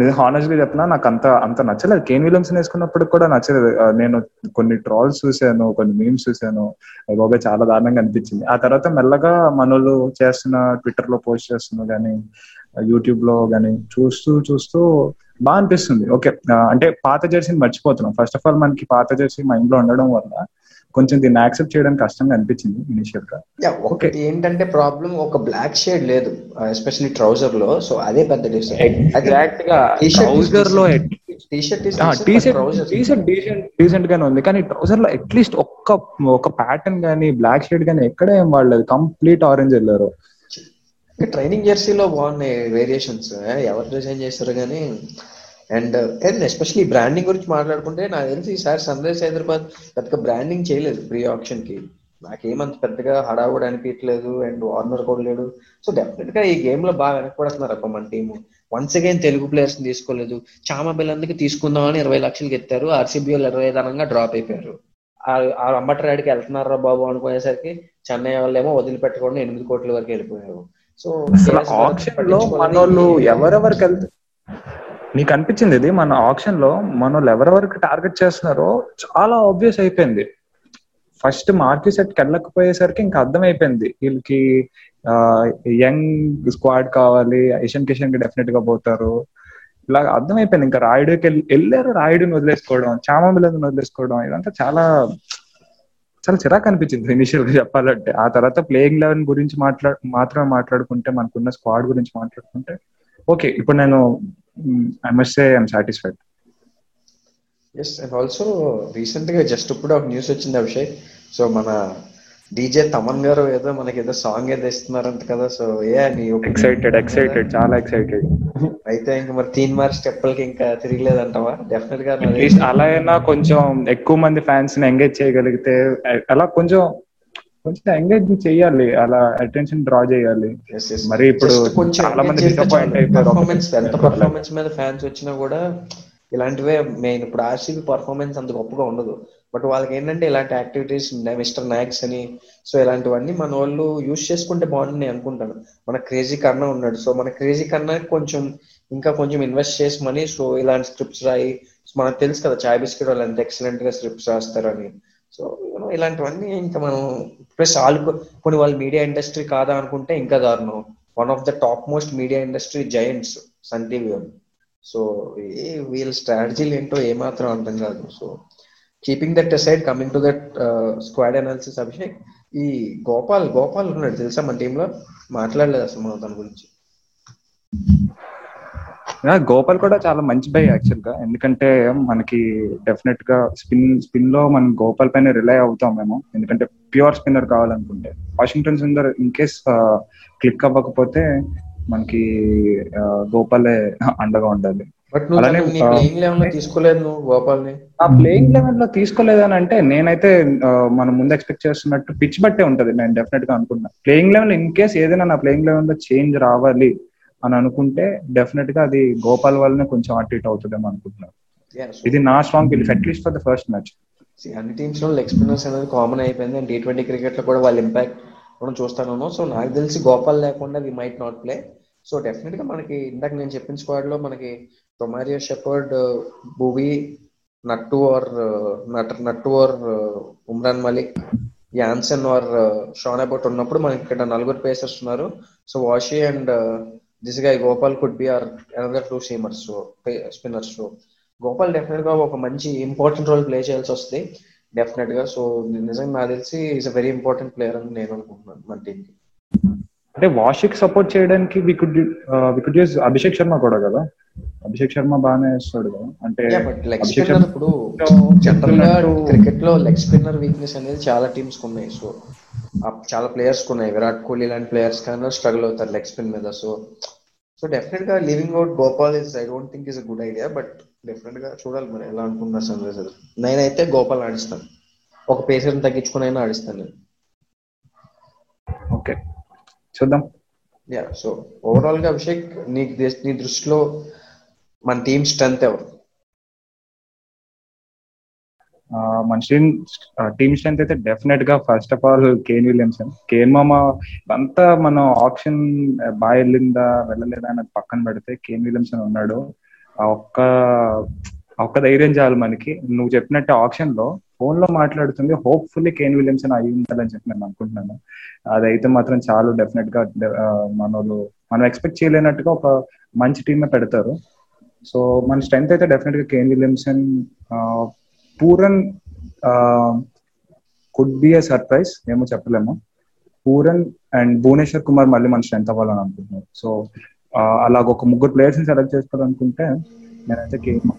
నేను హానెస్ట్గా చెప్పినా? నాకు అంత అంత నచ్చలేదు. కేన్ విలియమ్స్ వేసుకున్నప్పుడు కూడా నచ్చలేదు. నేను కొన్ని ట్రాల్స్ చూశాను కొన్ని మీమ్స్ చూశాను. బాబా చాలా దారుణంగా అనిపించింది. ఆ తర్వాత మెల్లగా మనోళ్ళు చేస్తున్న ట్విట్టర్లో పోస్ట్ చేస్తున్న కానీ యూట్యూబ్లో కానీ చూస్తూ చూస్తూ బాగా అనిపిస్తుంది. ఓకే అంటే పాత జెర్సీని మర్చిపోతున్నాం. ఫస్ట్ ఆఫ్ ఆల్ మనకి పాత జెర్సీ మైండ్లో ఉండడం వల్ల కొంచెం దీన్ని యాక్సెప్ట్ చేయడం కష్టంగా అనిపించింది ఇనిషియల్గా యా ఒకటి ఏంటంటే ప్రాబ్లం ఒక బ్లాక్ షేడ్ లేదు ఎస్పెషల్లీ ట్రౌజర్లో సో అదే పెద్ద ఎగ్జాక్ట్గా ట్రౌజర్లో డీసెంట్ గానే ఉంది కానీ ట్రౌజర్లో అట్లీస్ట్ ఒక్క ఒక ప్యాటర్న్ గానీ బ్లాక్ షేడ్ గానీ ఎక్కడ ఏం వాడలేదు కంప్లీట్ ఆరెంజ్ వెళ్ళారు ట్రైనింగ్ జెర్సీలో బాగున్నాయి వేరియేషన్స్ ఎవరు డిజైన్ చేస్తారు కానీ అండ్ అండ్ ఎస్పెషల్లీ బ్రాండింగ్ గురించి మాట్లాడుకుంటే నాకు తెలిసి ఈసారి సన్ రైజ్ హైదరాబాద్ పెద్దగా బ్రాండింగ్ చేయలేదు ప్రీ ఆప్షన్కి. నాకేమంత పెద్దగా హడావుడు అనిపించలేదు అండ్ వార్నర్ కూడా లేడు. సో డెఫినెట్గా ఈ గేమ్లో బాగా వెనకపడుతున్నారు అప్ప మన team once again Telugu players తీసుకోలేదు. చామా బిల్లందుకు తీసుకుందామని ఇరవై లక్షలకి ఎత్తారు ఆర్సీబీ వాళ్ళు ఇరవై ధనంగా డ్రాప్ అయిపోయారు. ఆ- అంబటరాడికి వెళ్తున్నారా బాబు అనుకునేసరికి చెన్నై వాళ్ళేమో వదిలిపెట్టకుండా ఎనిమిది కోట్ల వరకు వెళ్ళిపోయారు. సో ఆప్షన్లో మనోళ్ళు ఎవరెవరికి నీకు అనిపించింది ఇది? మన ఆప్షన్లో మనోళ్ళు ఎవరెవరికి టార్గెట్ చేస్తున్నారో చాలా ఆబ్వియస్ అయిపోయింది. ఫస్ట్ మార్కెట్ సెట్ వెళ్ళకపోయేసరికి ఇంకా అర్థం అయిపోయింది వీళ్ళకి యంగ్ స్క్వాడ్ కావాలి ఇషన్ కిషన్కి డెఫినెట్గా పోతారు. ఇలా అర్థమైపోయింది. ఇంకా రాయుడుకి వెళ్ళారు రాయుడుని వదిలేసుకోవడం చామబిలని వదిలేసుకోవడం ఇదంతా చాలా చాలా చిరాకు అనిపించింది ఇనిషియల్గా చెప్పాలంటే. ఆ తర్వాత ప్లేయింగ్ లెవెన్ గురించి మాట్లా మాత్రమే మాట్లాడుకుంటే మనకున్న స్క్వాడ్ గురించి మాట్లాడుకుంటే ఓకే ఇప్పుడు నేను I must say I'm satisfied yes and also రీసెంట్గా జస్ట్ ఇప్పుడు ఒక న్యూస్ వచ్చింది అభిషేక్. సో మన డీజే తమన్ గారు ఏదో మనకి ఏదో సాంగ్ ఏదో ఇస్తున్నారంట కదా. సో ఏ నీ ఎక్సైటెడ్ ఎక్సైటెడ్ చాలా ఎక్సైటెడ్ అయితే ఇంకా మరి తీన్ మార్ స్టెప్పులకి ఇంకా తిరగలేదంటావా? డెఫినెట్గా అలా అయినా కొంచెం ఎక్కువ మంది ఫ్యాన్స్ని ఎంగేజ్ చేయగలిగితే అలా కొంచెం కొంచెం ఎంగేజ్ చేయాలి అలా అటెన్షన్ డ్రా చేయాలి. మరి ఇప్పుడు చాలా మంది చాలు. అయిపోయారు. ఎంత. పర్ఫార్మెన్స్ మీద ఫ్యాన్స్ వచ్చినా కూడా ఇలాంటివే మెయిన్ ఇప్పుడు ఆర్సీబీ పర్ఫార్మెన్స్ అంత గొప్పగా ఉండదు బట్ వాళ్ళకి ఏంటంటే ఇలాంటి యాక్టివిటీస్ మిస్టర్ నాగ్స్ అని సో ఇలాంటివన్నీ మన వాళ్ళు యూజ్ చేసుకుంటే బాగుంటుంది అనుకుంటాను మన క్రేజీ కన్నా ఉన్నాడు సో మన క్రేజీ కన్నా కొంచెం ఇంకా కొంచెం ఇన్వెస్ట్ చేసి మనీ సో ఇలాంటి స్క్రిప్ట్స్ రాయి మనకు తెలుసు కదా చాయ్ బిస్కెట్ వాళ్ళు ఎంత ఎక్సలెంట్గా స్క్రిప్ట్స్ రాస్తారని సో ఇలాంటివన్నీ ఇంకా మనం ప్లస్ వాళ్ళు కొన్ని వాళ్ళు మీడియా ఇండస్ట్రీ కాదా అనుకుంటే ఇంకా దారుణం. One of the top most media industry giants Sun TV వాళ్ళు. సో ఏ వీళ్ళ స్ట్రాటజీలు ఏంటో ఏమాత్రం అర్థం కాదు. So keeping that side coming to that squad analysis Abhishek ఈ గోపాల్ గోపాల్ ఉన్నాడు తెలుసా మన టీంలో మాట్లాడలేదు అసలు మనం దాని గురించి. గోపాల్ కూడా చాలా మంచి బై యాక్చువల్గా. ఎందుకంటే మనకి డెఫినెట్గా స్పిన్ స్పిన్లో మనం గోపాల్ పైన రిలై అవుతాం మేము. ఎందుకంటే ప్యూర్ స్పిన్నర్ కావాలనుకుంటే. Washington Sundar in case click అవ్వకపోతే మనకి గోపాలే అండగా ఉండాలి. ఆ, ప్లేయింగ్ లెవెల్లో తీసుకోలేదు ఆ ప్లేయింగ్లో తీసుకోలేదని అంటే నేనైతే మనం ముందు ఎక్స్పెక్ట్ చేస్తున్నట్టు పిచ్ బట్టే ఉంటది. నేను డెఫినెట్గా అనుకుంటున్నా. ప్లేయింగ్ లెవెల్ ఇన్ కేస్ ఏదైనా నా ప్లేయింగ్ లెవెల్లో చేంజ్ రావాలి. అని అనుకుంటే డెఫినెట్గా అది గోపాల్ వల్లనే కొంచెం అటు ఇటు అవుతుందేమో అనుకుంటున్నాను. ఇది నా strong belief at least for the first match అన్ని టీమ్స్లో స్పిన్నర్స్ అనేది కామన్ అయిపోయింది. అండ్ టీ ట్వంటీ క్రికెట్లో కూడా వాళ్ళ ఇంపాక్ట్ మనం చూస్తాను సో నాకు తెలిసి గోపాల్ లేకుండా we might not play so డెఫినెట్గా మనకి ఇందాక నేను చెప్పిన స్క్వాడ్లో మనకి Romario Shepherd Bhuvi Nattu or nut Nattu or Umran Malik Jansen or Sean Abbott ఉన్నప్పుడు మనకి ఇక్కడ నలుగురు పేసర్స్ ఉన్నారు. So Washi and this guy Gopal could be or another two seamers spinners Gopal డెఫినెట్గా ఒక మంచి ఇంపార్టెంట్ రోల్ ప్లే చేయాల్సి వస్తుంది డెఫినెట్గా. సో నిజంగా నాకు తెలిసి is a very important player అని నేను అనుకుంటున్నాను మన టీమ్కి. అంటే వాషిక్ సపోర్ట్ చేయడానికి we could we could use Abhishek Sharma కూడా కదా? అభిషేక్ శర్మ బాగానే వేస్తాడు కదా? అంటే ఇప్పుడు జనరల్గా క్రికెట్లో లెగ్ స్పిన్నర్ వీక్నెస్ అనేది చాలా టీమ్స్కు ఉన్నాయి సో చాలా ప్లేయర్స్ ఉన్నాయి. విరాట్ కోహ్లీ లాంటి ప్లేయర్స్ కన్నా స్ట్రగుల్ అవుతారు లెగ్ స్పిన్ మీద. సో సో డెఫినెట్గా leaving out Gopal is I don't think is a good idea but డెఫినెట్గా చూడాలి మరి ఎలా అనుకుంటున్నారు సన్ రైజర్స్ నేనైతే గోపాల్ ఆడిస్తాను. ఒక పేసర్ తగ్గించుకుని అయినా ఆడిస్తాను నేను. ఓకే చూద్దాం. యా సో ఓవరాల్గా అభిషేక్ నీ నీ దృష్టిలో మన టీమ్ స్ట్రెంత్ ఎవరు? ఆ, టీమ్ స్ట్రెంత్ అయితే డెఫినెట్గా first of all Kane Williamson Kane మామ అంతా మనం ఆప్షన్ బాగా వెళ్ళిందా వెళ్ళలేదా అన్నది పక్కన పెడితే కేన్ విలియమ్సన్ ఉన్నాడు. ఒక్క ఒక్క ధైర్యం చాలు మనకి. నువ్వు చెప్పినట్టు ఆప్షన్లో ఫోన్లో మాట్లాడుతుంది హోప్ఫుల్లీ కేన్ విలియమ్సన్ అయి ఉండాలని చెప్పి నేను అనుకుంటున్నాను. అదైతే మాత్రం చాలు డెఫినెట్గా ఆ, మనోళ్ళు మనం ఎక్స్పెక్ట్ చేయలేనట్టుగా ఒక మంచి టీమే పెడతారు. సో మన స్ట్రెంత్ అయితే డెఫినెట్గా Kane Williamson Pooran could be a surprise ఏమో చెప్పలేము. పూరన్ అండ్ భువనేశ్వర్ కుమార్ మళ్ళీ మన స్ట్రెంత్ అవ్వాలని అనుకుంటున్నాను సో అలాగ ఒక ముగ్గురు ప్లేయర్స్ని సెలెక్ట్ చేసుకోవాలనుకుంటే నేనైతే కేఎం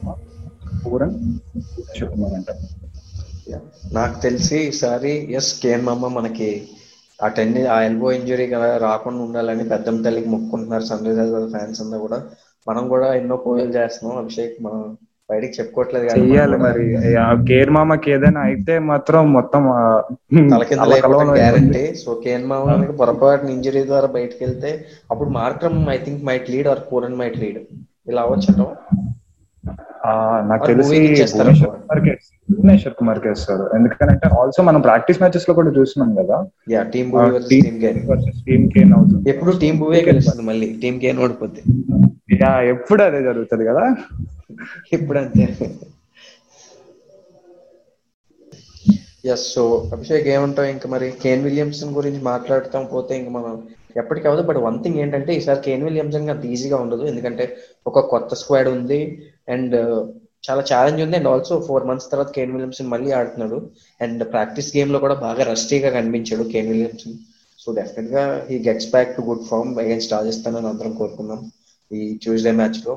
పూరన్ భువనేశ్వర్ కుమార్ అంట నాకు తెలిసి ఈసారి ఎస్ కేఎం అమ్మ మనకి ఆ టెన్ ఆ ఎల్బో ఇంజురీ రాకుండా ఉండాలని పెద్దమ్మ తల్లికి మొక్కుంటున్నారు సన్ రైజర్స్ ఫ్యాన్స్ అంతా కూడా. మనం కూడా ఎన్నో పూజలు చేస్తున్నాం. అభిషేక్ మనం బయటికి చెప్పుకోవట్లేదు కానీ చెయ్యాలి మరి. కేర్ మామకి ఏదైనా అయితే మాత్రం మొత్తం గ్యారంటీ. సో కేఎన్ మామ పొరపాటున ఇంజరీ ద్వారా బయటకు వెళ్తే అప్పుడు Markram I think might lead or Pooran might lead. ఇలా అవ్వచ్చు ఆ, నాకు తెలిసి భువనేశ్వర్ కుమార్కి వేస్తారు ఎందుకంటే ఆల్సో మనం ప్రాక్టీస్ మ్యాచెస్లో కూడా చూస్తున్నాం కదా. Team team Kane. అవుతుంది. ఎప్పుడు టీమ్ బూవే గెలుస్తుంది మళ్ళీ? టీమ్ గేన్ ఓడిపోద్ది ఎప్పుడు అదే జరుగుతుంది కదా? ఇప్పుడు అంతే ఎస్ సో అభిషేక్ ఏమంటావు ఇంకా మరి? కేన్ విలియమ్సన్ గురించి మాట్లాడతాం పోతే ఇంకా మనం ఎప్పటికీ అవ్వదు. బట్ వన్ థింగ్ ఏంటంటే ఈసారి కేన్ విలియమ్సన్ అంత ఈజీగా ఉండదు. ఎందుకంటే ఒక కొత్త స్క్వాడ్ ఉంది. అండ్ uh, చాలా ఛాలెంజ్ ఉంది. అండ్ ఆల్సో ఫోర్ మంత్స్ తర్వాత కేన్ విలియమ్సన్ మళ్ళీ ఆడుతున్నాడు. అండ్ ప్రాక్టీస్ గేమ్లో కూడా బాగా రస్టీగా కనిపించాడు కేన్ విలియమ్సన్ సో డెఫినెట్గా he gets back to good form against Rajasthan అని అందరం కోరుకున్నాం ఈ ట్యూస్డే మ్యాచ్లో.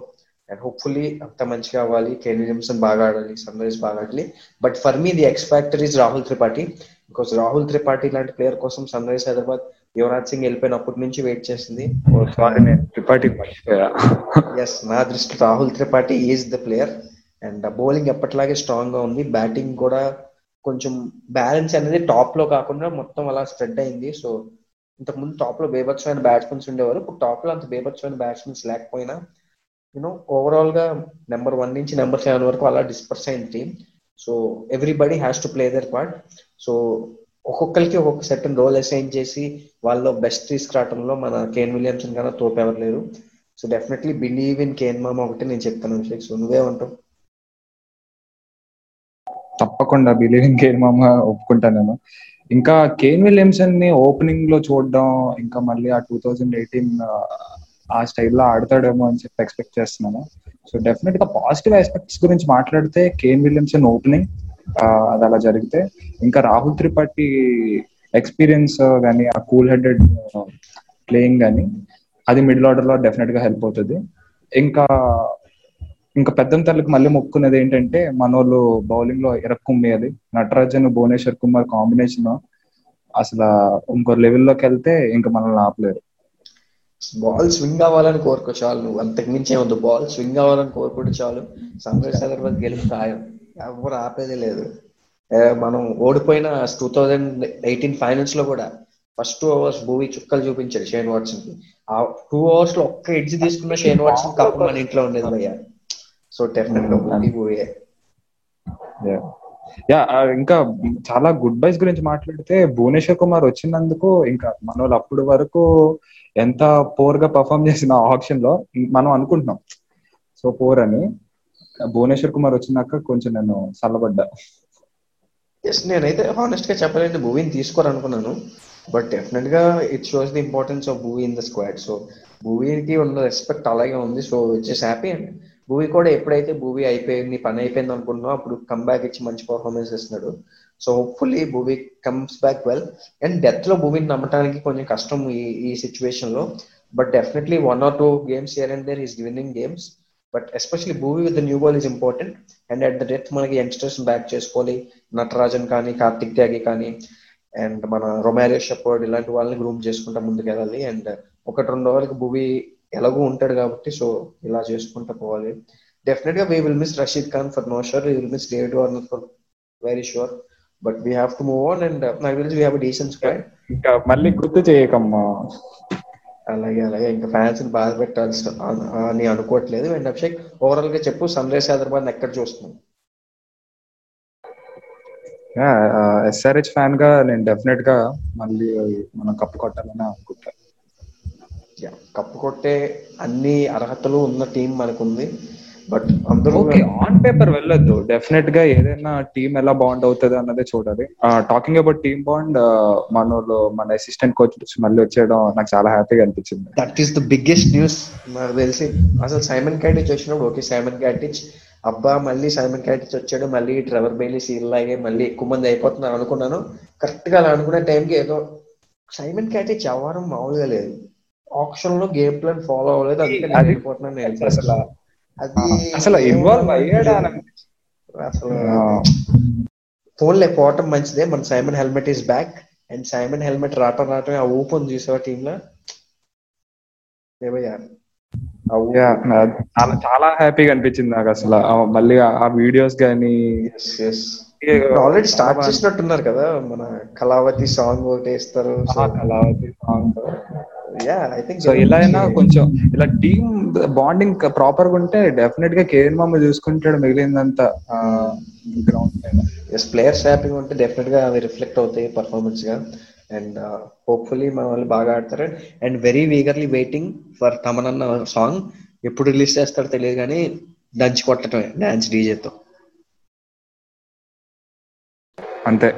అండ్ హోప్ఫుల్లీ అంత మంచిగా అవ్వాలి. కేన్ విలియమ్సన్ బాగా ఆడాలి సన్ రైజ్ బాగా ఆడాలి. But for me the X factor is Rahul Tripathi because Rahul Tripathi లాంటి ప్లేయర్ కోసం సన్ రైజ్ హైదరాబాద్ యువరాజ్ సింగ్ వెళ్ళిపోయినప్పటి నుంచి వెయిట్ చేసింది. నేను త్రిపాఠి ఎస్ నా దృష్టి Rahul Tripathi is the player and bowling ఎప్పటిలాగే స్ట్రాంగ్గా ఉంది. బ్యాటింగ్ కూడా కొంచెం బ్యాలెన్స్ అనేది టాప్లో కాకుండా మొత్తం అలా స్ప్రెడ్ అయింది. సో ఇంతకుముందు టాప్లో బేభత్సమైన బ్యాట్స్మెన్స్ ఉండేవారు. ఇప్పుడు టాప్లో అంత బేభత్సమైన బ్యాట్స్మెన్స్ లేకపోయినా యూనో ఓవరాల్గా నెంబర్ వన్ నుంచి నెంబర్ సెవెన్ వరకు అలా డిస్పర్స్ అయింది. Team so everybody has to play their part so ఒక్కొక్కరికి ఒక్కొక్క సెట్ రోల్ అసైన్ చేసి వాళ్ళలో బెస్ట్ తీసుకురావడంలో మన కేన్ విలియమ్సన్ కన్నా తోపు లేరు. So definitely believe in Kane మామ ఒకటి నేను చెప్తాను అభిషేక్. సో నువ్వేమంటావు తప్పకుండా బిలీవ్ ఇన్ కేన్ మామ ఒప్పుకుంటానేమో ఇంకా కేన్ విలియమ్సన్ని ఓపెనింగ్లో చూడడం ఇంకా మళ్ళీ ఆ టూ థౌజండ్ ఎయిటీన్ ఆ స్టైల్లో ఆడతాడేమో అని చెప్పి ఎక్స్పెక్ట్ చేస్తున్నాను. సో డెఫినెట్గా పాజిటివ్ ఆస్పెక్ట్స్ గురించి మాట్లాడితే కేన్ విలియమ్సన్ ఓపెనింగ్ అది అలా జరిగితే. ఇంకా రాహుల్ త్రిపాఠి ఎక్స్పీరియన్స్ కానీ ఆ కూల్ హెడెడ్ ప్లేయింగ్ కానీ అది మిడిల్ ఆర్డర్లో డెఫినెట్గా హెల్ప్ అవుతుంది. ఇంకా ఇంకా పెద్ద తల్లికి మళ్ళీ మొక్కున్నది ఏంటంటే మనోళ్ళు బౌలింగ్లో ఇరక్కుమ్మేది నటరాజన్ భువనేశ్వర్ కుమార్ కాంబినేషన్ అసలు ఇంకో లెవెల్లోకి వెళ్తే ఇంకా మనల్ని ఆపలేరు. బాల్ స్వింగ్ అవ్వాలని కోరుకో చాలు నువ్వు. అంతకు మించి ఏమద్దు బాల్ స్వింగ్ అవ్వాలని కోరుకుంటే చాలు. సన్ రైజ్ హైదరాబాద్ గెలుపు ఖాయం. ఎవరు ఆపేదే లేదు. మనం ఓడిపోయిన టూ థౌజండ్ ఎయిటీన్ ఫైనల్స్లో కూడా ఫస్ట్ టూ అవర్స్ భూమి చుక్కలు చూపించాడు షేన్ వాట్సన్కి ఆ టూ అవర్స్లో ఒక్క ఎడ్జ్ తీసుకున్న షేన్ వాట్సన్ కప్ మన ఇంట్లో ఉండేది భయ్య. సో డెఫినెట్గా యా. ఇంకా చాలా గుడ్ బైస్ గురించి మాట్లాడితే భువనేశ్వర్ కుమార్ వచ్చినందుకు ఇంకా మన వాళ్ళు అప్పుడు వరకు ఎంత పోర్గా పర్ఫామ్ చేసిన ఆప్షన్లో మనం అనుకుంటున్నాం. సో పోర్ అని. భువనేశ్వర్ కుమార్ వచ్చినాక కొంచెం నేను చల్లబడ్డా ఎస్ నేనైతే హానెస్ట్గా చెప్పలేదు భూమిని తీసుకోవాలనుకున్నాను. బట్ డెఫినెట్గా it shows the importance of Bhuvi in the squad so భూవికి ఉన్న రెస్పెక్ట్ అలాగే ఉంది. So it's happy and Bhuvi కూడా ఎప్పుడైతే భూవి అయిపోయింది పని అయిపోయింది అనుకున్నావు అప్పుడు కమ్ బ్యాక్ ఇచ్చి మంచి పర్ఫార్మెన్స్ ఇస్తున్నాడు so hopefully Bhuvi comes back well and డెత్లో భూమిని నమ్మటానికి కొంచెం కష్టం ఈ ఈ సిచ్యువేషన్లో. But definitely one or two games year and there is winning games but especially Bhuvi with new ball is important and at the death మనకి youngsters back చేసుకోవాలి. నటరాజన్ కానీ కార్తిక్ త్యాగి కానీ అండ్ మన రొమారియో షపోర్డ్ ఇలాంటి వాళ్ళని గ్రూమ్ చేసుకుంటా ముందుకు వెళ్ళాలి అండ్ ఒకటి రెండు ఓవర్లకి భూవి ఎలాగో ఉంటాడు కాబట్టి సో ఇలా చేసుకుంటా పోవాలి. డెఫినెట్గా we will miss Rashid Khan for no sure will miss David Warner for very sure but we have to move on and నాకు తెలిసి వీ హ్యావ్ డీసెంట్ స్క్వాడ్ ఇంకా మళ్ళీ గుర్తు చేయకమ్మా. అలాగే అలాగే. ఇంకా ఫ్యాన్స్ని బాధ పెట్టాల్సి అని అనుకోవట్లేదు. అండ్ అభిషేక్ ఓవరాల్గా చెప్పు సన్ రైజ్ హైదరాబాద్ ఎక్కడ చూస్తున్నాం ఎస్ఆర్హెచ్ ఫ్యాన్గా నేను డెఫినెట్గా మళ్ళీ మనం కప్పు కొట్టాలని అనుకుంటా. కప్పు కొట్టే అన్ని అర్హతలు ఉన్న టీం మనకుంది. బట్ అందరూ ఆన్ పేపర్ వెళ్ళొద్దు. డెఫినెట్గా ఏదైనా టీం ఎలా బాండ్ అవుతుంది అన్నదే చూడాలి. టాకింగ్ అబౌట్ టీమ్ బాండ్ మనలో మన అసిస్టెంట్ కోచ్ మళ్ళీ వచ్చేయడం నాకు చాలా హ్యాపీగా అనిపించింది. That is the biggest news నాకు తెలిసి అసలు సైమన్ క్యాటిచ్ వచ్చినప్పుడు ఓకే సైమన్ క్యాటిచ్ అబ్బా మళ్ళీ సైమన్ క్యాటిచ్ వచ్చాడు మళ్ళీ ట్రెవర్ బెయిలీ సీల్ లాగే మళ్ళీ ఎక్కువ మంది అయిపోతున్నారు అనుకున్నాను. కరెక్ట్గా అలా అనుకునే టైంకి ఏదో సైమన్ క్యాటిచ్ వ్యవహారం మామూలుగా లేదు. ఆప్షన్లో గేమ్ ప్లాన్ ఫాలో అవ్వలేదు. అందుకే నేను వెళ్ళిపోతున్నాను నేను అసలు అది అసలు ఇన్వాల్వ్ అయ్యాడా అసలు ఫోన్లే పోవటం మంచిదే. మన Simon Helmot is back and Simon Helmot రావటం రావటం ఆ ఊపు ఉంది చూసావా టీమ్లో చాలా చాలా హ్యాపీగా అనిపించింది నాకు అసలు. మళ్ళీ ఆ వీడియోస్ కానీ ఆల్రెడీ స్టార్ట్ చేసినట్టున్నారు కదా మన కళావతి సాంగ్ ఒకటి వేస్తారు. కళావతి సాంగ్ సో ఇలా అయినా కొంచెం ఇలా టీమ్ బాండింగ్ ప్రాపర్గా ఉంటే డెఫినెట్గా కేఎన్ మామ చూసుకుంటాడు మిగిలిందంతా గ్రౌండ్ ప్లేయర్స్ హ్యాపీగా ఉంటే డెఫినెట్గా అవి రిఫ్లెక్ట్ అవుతాయి పర్ఫార్మెన్స్గా. అండ్ హోప్ఫుల్లీ మన వాళ్ళు బాగా ఆడతారు. And very eagerly waiting for తమనన్న song ఎప్పుడు రిలీజ్ చేస్తారో తెలియదు కానీ దంచి కొట్టడమే డాన్స్ డీజేతో అంతే.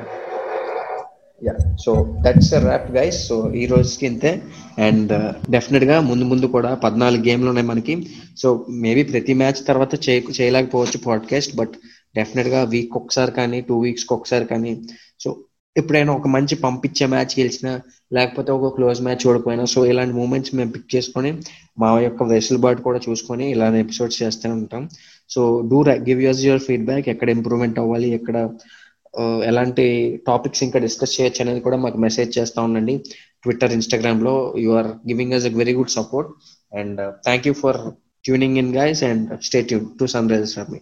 Yeah so that's wrap guys so ఈ రోజుకి ఇంతే. అండ్ డెఫినెట్ uh, గా ముందు ముందు కూడా పద్నాలుగు గేమ్లు ఉన్నాయి మనకి. సో మేబీ ప్రతి మ్యాచ్ తర్వాత చేయ చేయలేకపోవచ్చు పాడ్కాస్ట్ బట్ డెఫినెట్గా వీక్ ఒకసారి కానీ టూ వీక్స్ ఒకసారి కానీ సో ఎప్పుడైనా ఒక మంచి పంపించే మ్యాచ్ గెలిచినా లేకపోతే ఒక క్లోజ్ మ్యాచ్ ఓడిపోయినా సో ఇలాంటి మూమెంట్స్ మేము పిక్ చేసుకొని మా యొక్క వెసులుబాటు కూడా చూసుకొని ఇలాంటి ఎపిసోడ్స్ చేస్తూనే ఉంటాం. So do give us your feedback ఎక్కడ ఇంప్రూవ్మెంట్ అవ్వాలి? ఎక్కడ ఎలాంటి టాపిక్స్ ఇంకా డిస్కస్ చేయొచ్చు అనేది కూడా మాకు మెసేజ్ చేస్తూ ఉండండి. ట్విట్టర్ ఇన్స్టాగ్రామ్లో you are giving us a very good support and thank you for tuning in guys and stay tuned to Sunrisers for me